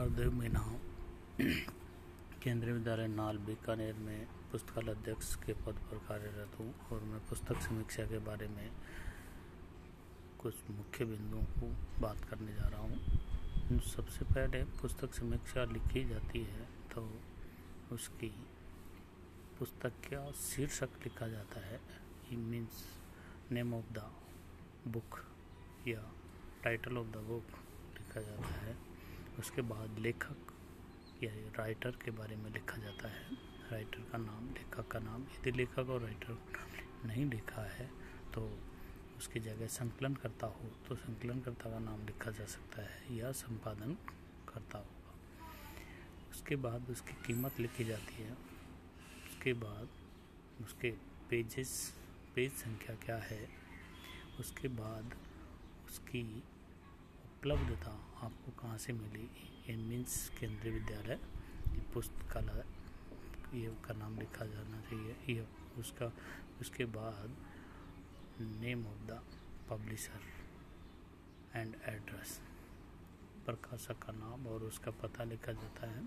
हरदेव मीना। केंद्रीय विद्यालय नाल बीकानेर में पुस्तकालय अध्यक्ष के पद पर कार्यरत हूँ और मैं पुस्तक समीक्षा के बारे में कुछ मुख्य बिंदुओं को बात करने जा रहा हूँ। सबसे पहले पुस्तक समीक्षा लिखी जाती है तो उसकी पुस्तक का शीर्षक लिखा जाता है means name of the book या टाइटल ऑफ़ द बुक लिखा जाता है। उसके बाद लेखक या राइटर के बारे में लिखा जाता है। राइटर का नाम, लेखक का नाम, यदि लेखक और राइटर नहीं लिखा है तो उसकी जगह संकलन करता हो तो संकलन करता का नाम लिखा जा सकता है या संपादन करता होगा। उसके बाद उसकी कीमत लिखी जाती है। उसके बाद उसके पेजेस पेज संख्या क्या है? उसके बाद उसकी उपलब्धता आपको कहाँ से मिली? ये मीन्स केंद्रीय विद्यालय पुस्तकालय ये का नाम लिखा जाना चाहिए। ये उसका उसके बाद name of the publisher and address प्रकाशक का नाम और उसका पता लिखा जाता है।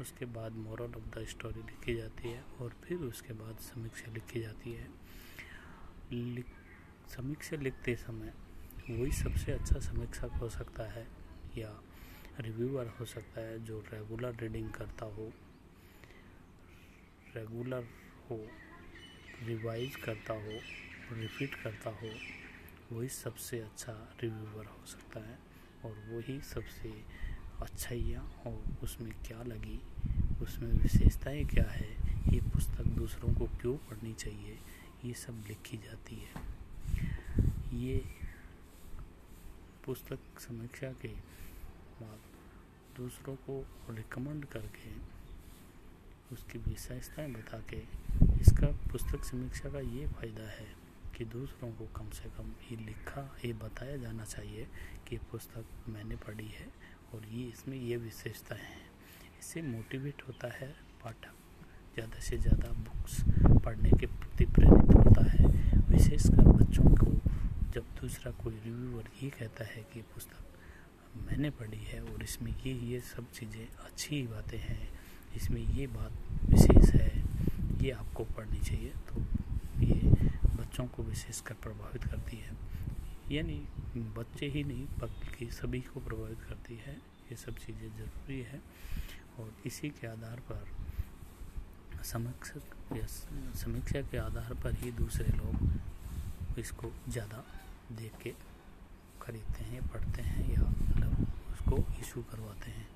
उसके बाद मॉरल ऑफ़ द स्टोरी लिखी जाती है और फिर उसके बाद समीक्षा लिखी जाती है। लिख, समीक्षा लिखते समय वही सबसे अच्छा समीक्षक हो सकता है या रिव्यूअर हो सकता है जो रेगुलर रीडिंग करता हो रेगुलर हो रिवाइज करता हो रिपीट करता हो, वही सबसे अच्छा रिव्यूअर हो सकता है। और वही सबसे अच्छाइयाँ और उसमें क्या लगी, उसमें विशेषताएँ क्या है, ये पुस्तक दूसरों को क्यों पढ़नी चाहिए, ये सब लिखी जाती है। ये पुस्तक समीक्षा के बाद दूसरों को रिकमेंड करके उसकी विशेषताएँ बता के इसका पुस्तक समीक्षा का ये फ़ायदा है कि दूसरों को कम से कम ये लिखा, ये बताया जाना चाहिए कि पुस्तक मैंने पढ़ी है और ये इसमें ये विशेषताएँ हैं। इससे मोटिवेट होता है पाठक, ज़्यादा से ज़्यादा बुक्स पढ़ने के प्रति प्रेरित होता है विशेषकर बच्चों को जब दूसरा कोई रिव्यूअर ये कहता है कि पुस्तक मैंने पढ़ी है और इसमें ये ये सब चीज़ें अच्छी बातें हैं, इसमें ये बात विशेष है, ये आपको पढ़नी चाहिए। तो ये बच्चों को विशेषकर प्रभावित करती है। यानी बच्चे ही नहीं, बल्कि सभी को प्रभावित करती है। ये सब चीज़ें ज़रूरी है और इसी के आधार पर समीक्षक या समीक्षा के आधार पर ही दूसरे लोग इसको ज़्यादा देख के खरीदते हैं पढ़ते हैं या मतलब उसको इशू करवाते हैं।